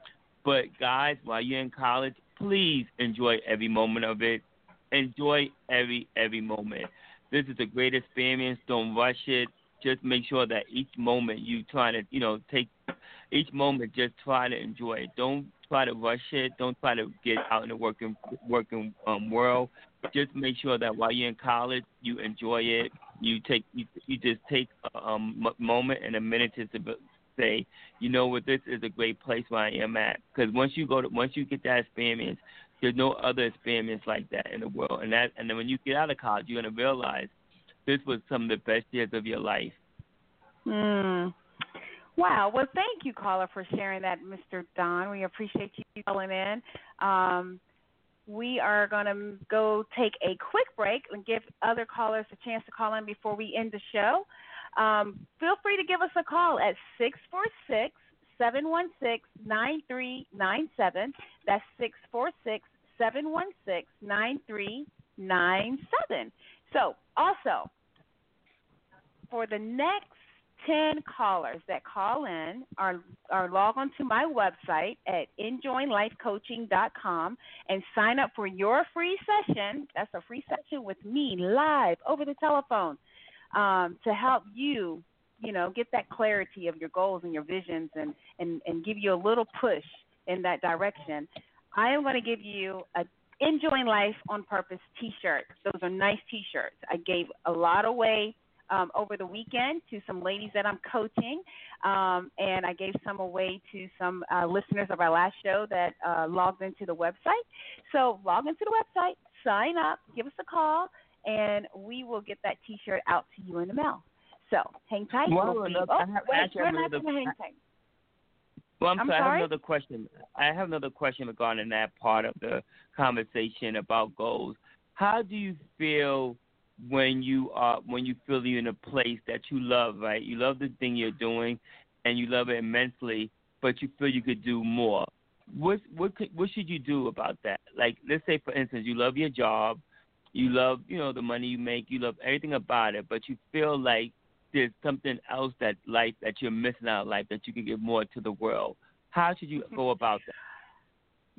But guys, while you're in college, please enjoy every moment of it. Enjoy every every moment. This is a great experience. Don't rush it. Just make sure that each moment you try to, you know, take each moment. Just try to enjoy it. Don't try to rush it. Don't try to get out in the working working um, world. Just make sure that while you're in college, you enjoy it. You take you, you just take a um, moment and a minute to to say, you know what, this is a great place where I am at. Because once you go to once you get that experience, there's no other experience like that in the world. And that and then when you get out of college, you're gonna realize this was some of the best years of your life. Hmm. Wow. Well, thank you, caller, for sharing that, Mr. Don. We appreciate you calling in. Um, we are going to go take a quick break and give other callers a chance to call in before we end the show. Um, feel free to give us a call at 646 716 9397. That's 646 716 9397. So, also, for the next 10 callers that call in or, or log on to my website at enjoylifecoaching.com and sign up for your free session. That's a free session with me live over the telephone um, to help you, you know, get that clarity of your goals and your visions and, and, and give you a little push in that direction. I am going to give you a Enjoying Life on Purpose t-shirt. Those are nice t-shirts. I gave a lot away um, over the weekend to some ladies that I'm coaching, um, and I gave some away to some uh, listeners of our last show that uh, logged into the website. So log into the website, sign up, give us a call, and we will get that T-shirt out to you in the mail. So hang tight. Well, we'll look, oh, I have, wait, we're not going to hang another, tight. well, I'm, I'm sorry, I have another question. I have another question regarding that part of the conversation about goals. How do you feel when you are when you feel you're in a place that you love, right? You love the thing you're doing, and you love it immensely, but you feel you could do more. What what could, what should you do about that? Like, let's say for instance, you love your job, you love you know the money you make, you love everything about it, but you feel like there's something else that life that you're missing out life that you can give more to the world. How should you mm-hmm. go about that?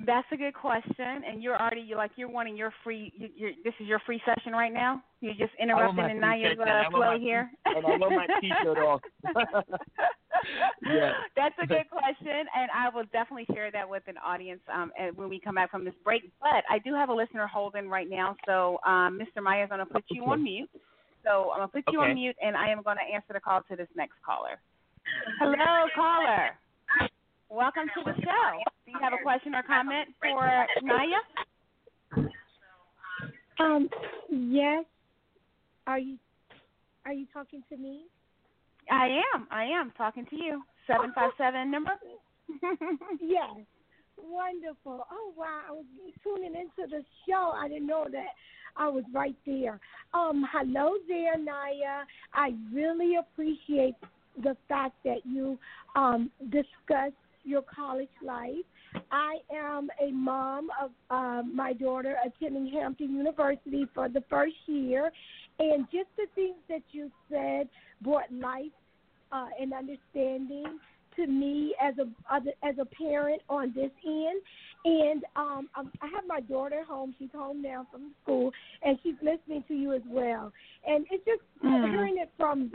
That's a good question, and you're already you're like you're wanting your free. You, you're, this is your free session right now. You're just interrupting and now you're session. uh, I want flow my- here. and I want my t-shirt off. Yeah. That's a good question, and I will definitely share that with an audience um, when we come back from this break. But I do have a listener holding right now, so um, Mr. Maya is going to put you on mute. So I'm going to put you Okay. on mute, and I am going to answer the call to this next caller. Hello, caller. Welcome to the show. Do you have a question or comment for Niya? Um, yes. Are you are you talking to me? I am. I am talking to you. Seven five seven number. yes. Wonderful. Oh wow, I was tuning into the show. I didn't know that I was right there. Um, hello there, Niya. I really appreciate the fact that you um discussed your college life. I am a mom of uh, my daughter attending Hampton University for the first year, and just the things that you said brought life uh, and understanding to me as a as a parent on this end. And um, um, I have my daughter home. She's home now from school, and she's listening to you as well. And it's just Mm. hearing it from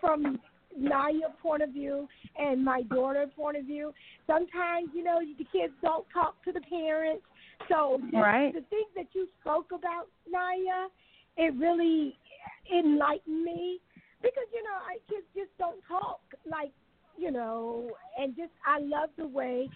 from Niya point of view and my daughter point of view. Sometimes you know the kids don't talk to the parents, so Right. the things that you spoke about, Niya, it really enlightened me because you know I kids just don't talk like you know, and just I love the way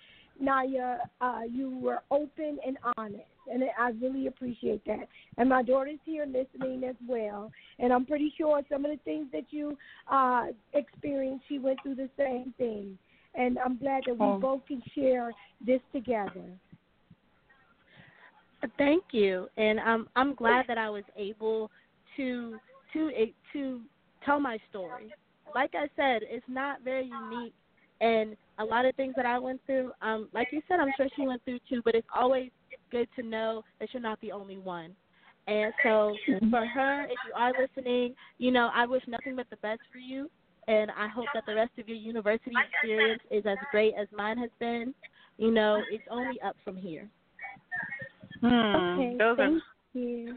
Niya, uh, you were open and honest, and I really appreciate that. And my daughter's here listening as well, and I'm pretty sure some of the things that you uh, experienced, she went through the same thing. And I'm glad that we Oh. both can share this together. Thank you, and um, I'm glad that I was able to to to tell my story. Like I said, it's not very unique, and a lot of things that I went through. Um, like you said, I'm sure she went through too. But it's always good to know that you're not the only one. And so, for her, if you are listening, you know I wish nothing but the best for you, and I hope that the rest of your university experience is as great as mine has been. You know, it's only up from here. Hmm. okay, Those are thank you.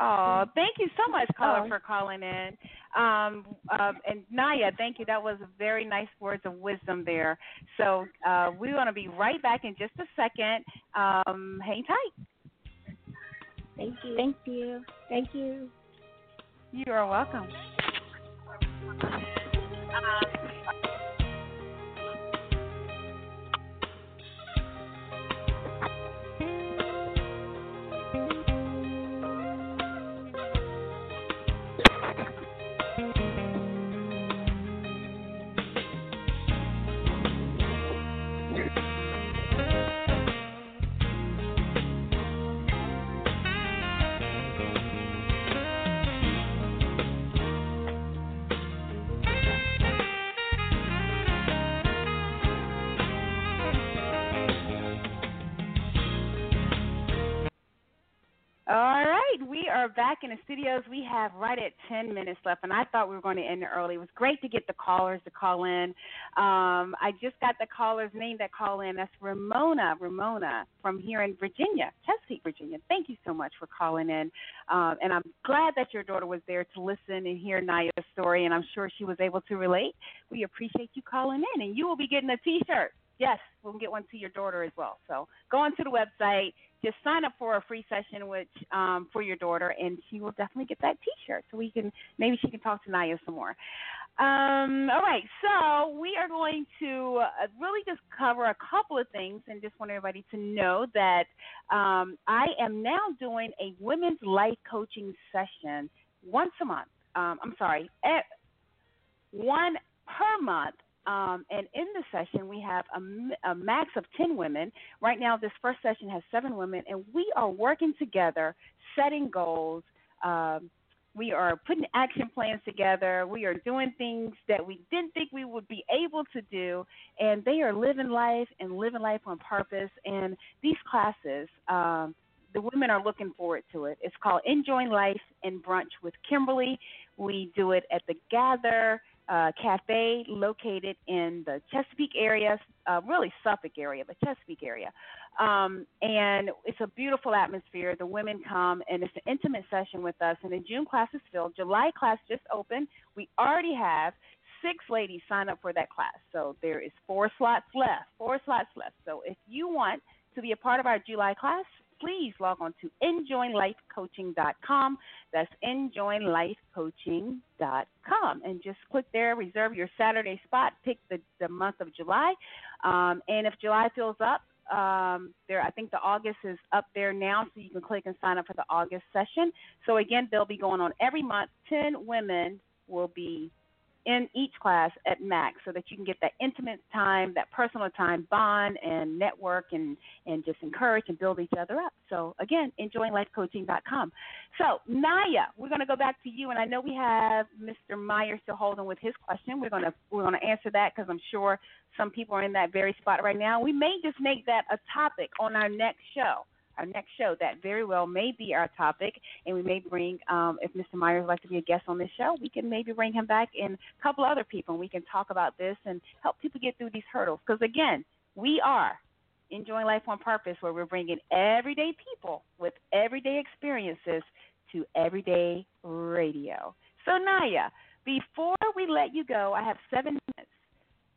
Oh, thank you so much, caller, Oh. for calling in. Um, um, and Niya, thank you. That was very nice words of wisdom there. So uh, we're going to be right back in just a second. Um, hang tight. Thank you. Thank you. Thank you. You are welcome. we are back in the studios. We have right at 10 minutes left, and I thought we were going to end early. It was great to get the callers to call in. Um, I just got the caller's name that call in. That's Ramona, Ramona from here in Virginia, Chesapeake, Virginia. Thank you so much for calling in. Um, and I'm glad that your daughter was there to listen and hear Niya's story, and I'm sure she was able to relate. We appreciate you calling in, and you will be getting a T-shirt. Yes, we'll get one to your daughter as well. So go onto the website just sign up for a free session which um, for your daughter and she will definitely get that t-shirt. So we can maybe she can talk to niya some more. Um, all right. So we are going to uh, really just cover a couple of things and just want everybody to know that um, i am now doing a women's life coaching session once a month. Um, i'm sorry at, one per month um, and in the session, we have a, a, max of 10 women. Right now, this first session has seven women, and we are working together, setting goals. Um, we are putting action plans together. We are doing things that we didn't think we would be able to do, and they are living life and living life on purpose. And these classes, um, the women are looking forward to it. It's called Enjoying Life and Brunch with Kimberly. We do it at the Gather uh, cafe located in the Chesapeake area, uh, really Suffolk area, but Chesapeake area. Um, and it's a beautiful atmosphere. The women come, and it's an intimate session with us. And the June class is filled. July class just opened. We already have six ladies sign up for that class. So there is four slots left. Four slots left. So if you want to be a part of our July class, please log on to enjoylifecoaching.com. That's enjoylifecoaching.com. And just click there, reserve your Saturday spot, pick the, the month of July. Um, and if July fills up, um, there, I think the August is up there now, so you can click and sign up for the August session. So again, they'll be going on every month. Ten women will be in each class at max so that you can get that intimate time, that personal time bond and network and, and just encourage and build each other up. So again, enjoyinglifecoaching.com. So Niya, we're going to go back to you, and I know we have Mr. Meyer still holding with his question. We're going to we're going to answer that because I'm sure some people are in that very spot right now. We may just make that a topic on our next show our next show. That very well may be our topic, and we may bring, um, if Mr. Myers would like to be a guest on this show, we can maybe bring him back and a couple other people, and we can talk about this and help people get through these hurdles. Because again, we are enjoying life on purpose, where we're bringing everyday people with everyday experiences to everyday radio. So Niya, before we let you go, I have seven minutes,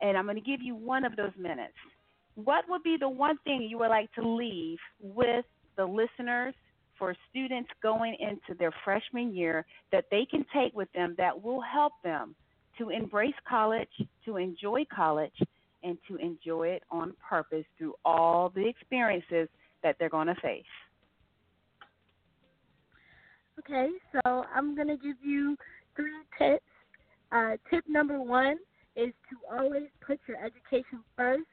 and I'm going to give you one of those minutes what would be the one thing you would like to leave with the listeners for students going into their freshman year that they can take with them that will help them to embrace college, to enjoy college, and to enjoy it on purpose through all the experiences that they're going to face? Okay, so I'm going to give you three tips. Uh, tip number one is to always put your education first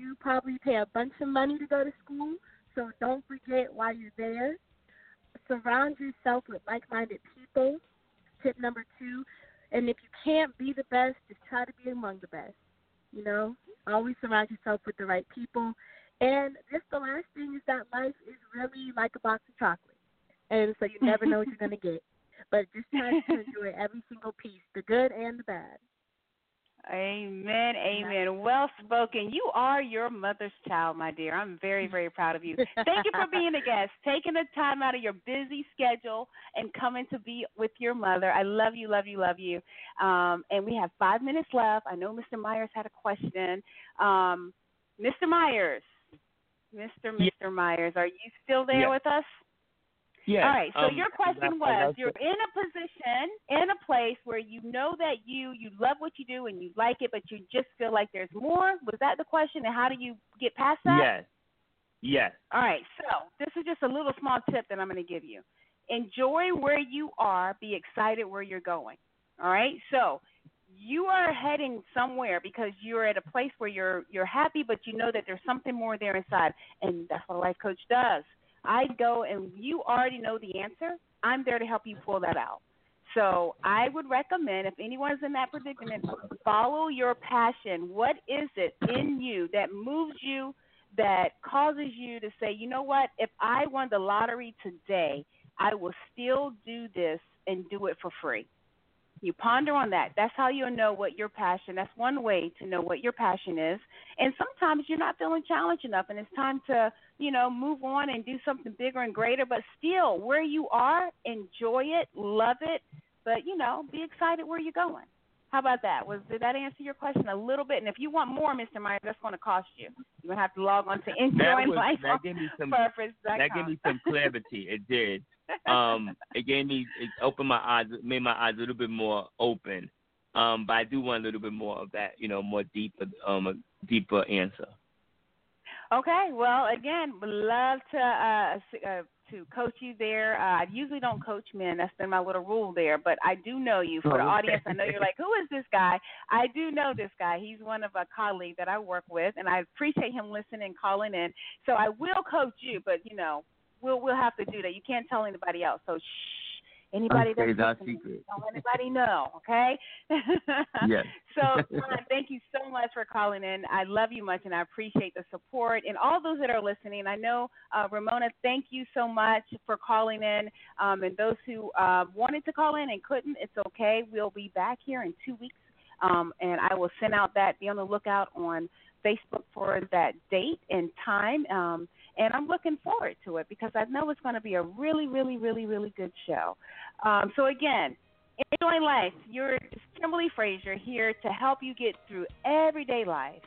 you probably pay a bunch of money to go to school, so don't forget why you're there. Surround yourself with like minded people. Tip number two. And if you can't be the best, just try to be among the best. You know, always surround yourself with the right people. And just the last thing is that life is really like a box of chocolate. And so you never know what you're going to get. But just try to enjoy every single piece, the good and the bad. Amen. Amen. Well spoken. You are your mother's child, my dear. I'm very, very proud of you. Thank you for being a guest, taking the time out of your busy schedule and coming to be with your mother. I love you, love you, love you. Um, and we have five minutes left. I know Mr. Myers had a question. Um, Mr. Myers, Mr. Mr. Myers, are you still there yeah. with us? Yeah. All right. So um, your question was: You're in a position, in a place where you know that you you love what you do and you like it, but you just feel like there's more. Was that the question? And how do you get past that? Yes. Yes. All right. So this is just a little small tip that I'm going to give you. Enjoy where you are. Be excited where you're going. All right. So you are heading somewhere because you're at a place where you're you're happy, but you know that there's something more there inside, and that's what a life coach does. I go and you already know the answer. I'm there to help you pull that out. So I would recommend if anyone's in that predicament, follow your passion. What is it in you that moves you, that causes you to say, you know what, if I won the lottery today, I will still do this and do it for free. You ponder on that. That's how you'll know what your passion. That's one way to know what your passion is. And sometimes you're not feeling challenged enough, and it's time to, you know, move on and do something bigger and greater. But still, where you are, enjoy it, love it, but you know, be excited where you're going. How about that? Was did that answer your question a little bit? And if you want more, Mr. Myers, that's going to cost you. You're going to have to log on to Enjoying Life that gave me some, Purpose. That gave me some clarity. It did. Um, it gave me it opened my eyes, made my eyes a little bit more open. Um, but I do want a little bit more of that, you know, more deeper, um, deeper answer. Okay. Well, again, would love to uh, uh, to coach you there. Uh, I usually don't coach men. That's been my little rule there. But I do know you. For the audience, I know you're like, who is this guy? I do know this guy. He's one of a colleague that I work with, and I appreciate him listening, calling in. So I will coach you, but you know, we'll we'll have to do that. You can't tell anybody else. So shh. Anybody okay, that's secret. don't let anybody know, okay? Yes. so, Ron, thank you so much for calling in. I love you much, and I appreciate the support. And all those that are listening, I know uh, Ramona, thank you so much for calling in. Um, and those who uh, wanted to call in and couldn't, it's okay. We'll be back here in two weeks, um, and I will send out that. Be on the lookout on Facebook for that date and time. Um, and I'm looking forward to it because I know it's going to be a really, really, really, really good show. Um, so again, enjoy life. You're Kimberly Frazier here to help you get through everyday life,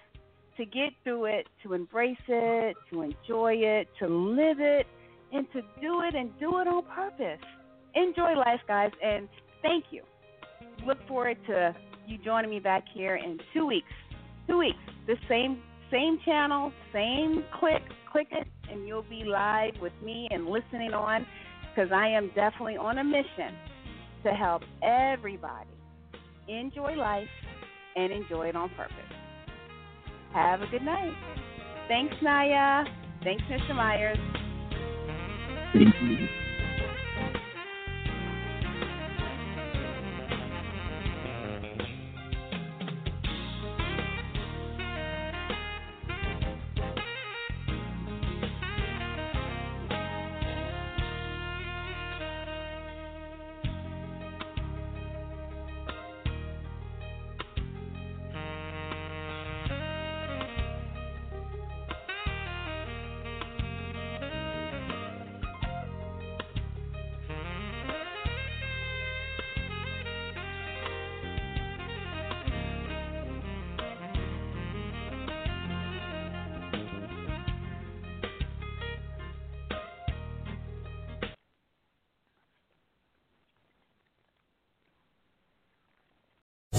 to get through it, to embrace it, to enjoy it, to live it, and to do it and do it on purpose. Enjoy life, guys, and thank you. Look forward to you joining me back here in two weeks. Two weeks, the same same channel, same click, click it, and you'll be live with me and listening on because I am definitely on a mission to help everybody enjoy life and enjoy it on purpose. Have a good night. Thanks, Niya. Thanks, Mr. Myers. Thank you.